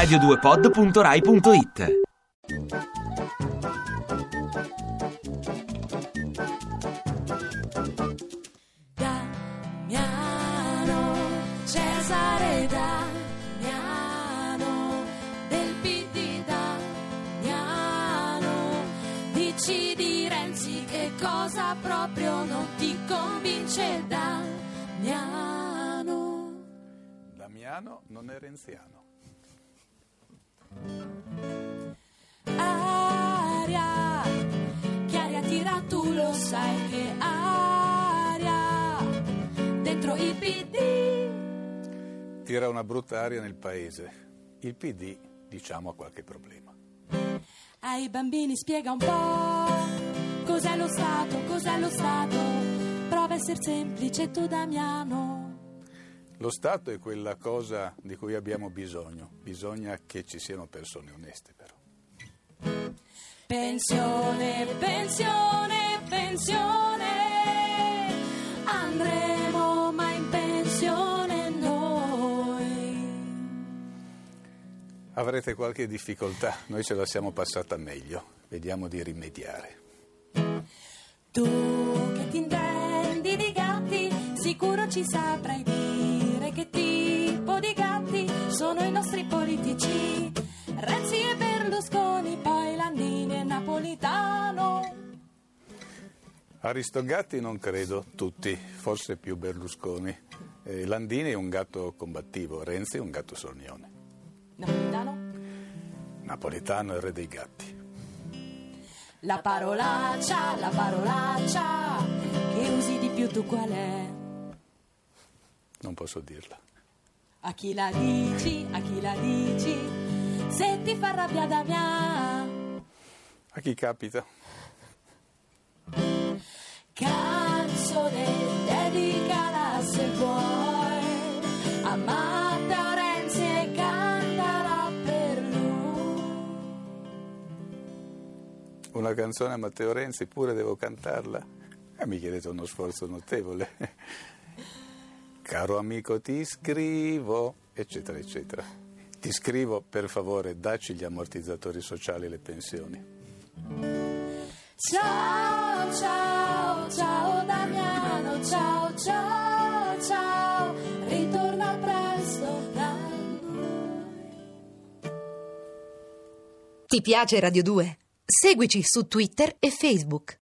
radio2pod.rai.it Damiano, Cesare Damiano, del PD Damiano, dici di Renzi che cosa proprio non ti convince Damiano. Damiano non è renziano. Aria, che aria tira tu lo sai che aria, dentro il PD. Tira una brutta aria nel paese. Il PD, diciamo, ha qualche problema. Ai bambini spiega un po' cos'è lo Stato, cos'è lo Stato. Prova a essere semplice tu Damiano. Lo Stato è quella cosa di cui abbiamo bisogno. Bisogna che ci siano persone oneste, però. Pensione, pensione, pensione. Andremo mai in pensione noi. Avrete qualche difficoltà, noi ce la siamo passata meglio. Vediamo di rimediare. Tu che ti intendi di gatti, sicuro ci saprai sono i nostri politici. Renzi e Berlusconi, poi Landini e Napolitano. Aristogatti non credo, tutti, forse più Berlusconi. Eh, Landini è un gatto combattivo, Renzi è un gatto sornione. Napolitano? Napolitano è il re dei gatti. La parolaccia, la parolaccia che usi di più tu qual è? Non posso dirla. A chi la dici, a chi la dici? Se ti fa rabbia Damiano. A chi capita? Canzone dedicala se vuoi a Matteo Renzi e cantala per lui. Una canzone a Matteo Renzi, pure devo cantarla? Eh, mi chiedete uno sforzo notevole. Caro amico, ti scrivo, eccetera, eccetera. Ti scrivo, per favore, dacci gli ammortizzatori sociali e le pensioni. Ciao, ciao, ciao Damiano, ciao, ciao, ciao, ritorna presto da noi. Ti piace Radio 2? Seguici su Twitter e Facebook.